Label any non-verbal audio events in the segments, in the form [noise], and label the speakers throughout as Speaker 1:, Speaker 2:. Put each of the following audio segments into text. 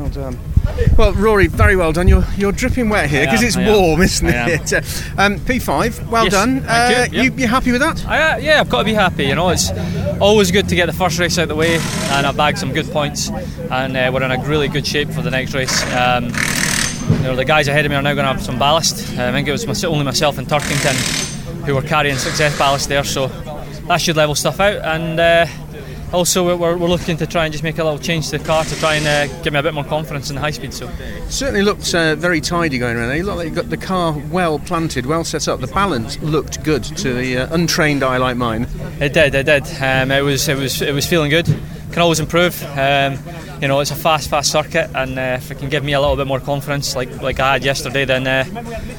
Speaker 1: well done. Well, Rory, very well done. You're you're dripping wet here because it's
Speaker 2: I am.
Speaker 1: warm, isn't
Speaker 2: I
Speaker 1: it? [laughs] Um, P5, well
Speaker 2: Yes,
Speaker 1: done.
Speaker 2: thank you,
Speaker 1: Uh,
Speaker 2: yeah.
Speaker 1: you happy with that?
Speaker 2: I, uh, yeah, I've got to be happy. You know, it's always good to get the first race out of the way, and I bagged some good points, and uh, we're in a really good shape for the next race. Um, you know, the guys ahead of me are now going to have some ballast. Uh, I think it was mys- only myself and Turkington who were carrying success ballast there, so that should level stuff out. And uh, also, we're, we're looking to try and just make a little change to the car to try and uh, give me a bit more confidence in the high speed. So.
Speaker 1: Certainly looked uh, very tidy going around there. You look like you got the car well planted, well set up. The balance looked good to the uh, untrained eye like mine.
Speaker 2: It did, it did. Um, it was, it was, it was feeling good. Can always improve. Um, you know, it's a fast, fast circuit, and uh, if it can give me a little bit more confidence, like like I had yesterday, then uh,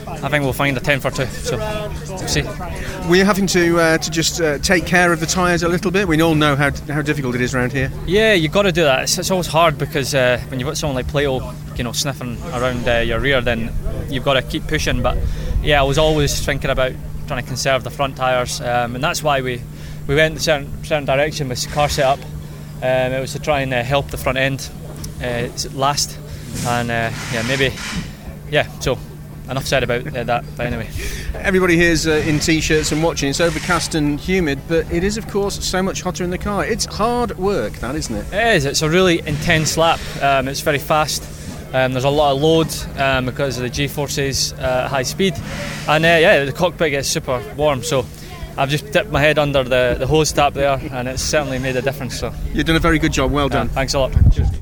Speaker 2: I think we'll find a ten for two. So, we'll see.
Speaker 1: Were you having to uh, to just uh, take care of the tyres a little bit? We all know how, how difficult it is around here.
Speaker 2: Yeah, you've got to do that. It's, it's always hard because uh, when you've got someone like Plato, you know, sniffing around uh, your rear, then you've got to keep pushing. But yeah, I was always thinking about trying to conserve the front tyres, um, and that's why we we went in a certain, certain direction with car setup. Um, it was to try and uh, help the front end uh, last, and uh, yeah, maybe yeah. So enough said about uh, that. But anyway.
Speaker 1: Everybody here's uh, in t-shirts and watching. It's overcast and humid, but it is of course so much hotter in the car. It's hard work, that isn't it?
Speaker 2: It is. It's a really intense lap. Um, it's very fast. Um, there's a lot of load um, because of the G-forces uh, high speed, and uh, yeah, the cockpit gets super warm. So I've just dipped my head under the, the hose tap there, and it's certainly made a difference. So
Speaker 1: You've done a very good job. Well
Speaker 2: yeah,
Speaker 1: done.
Speaker 2: thanks a lot. Cheers.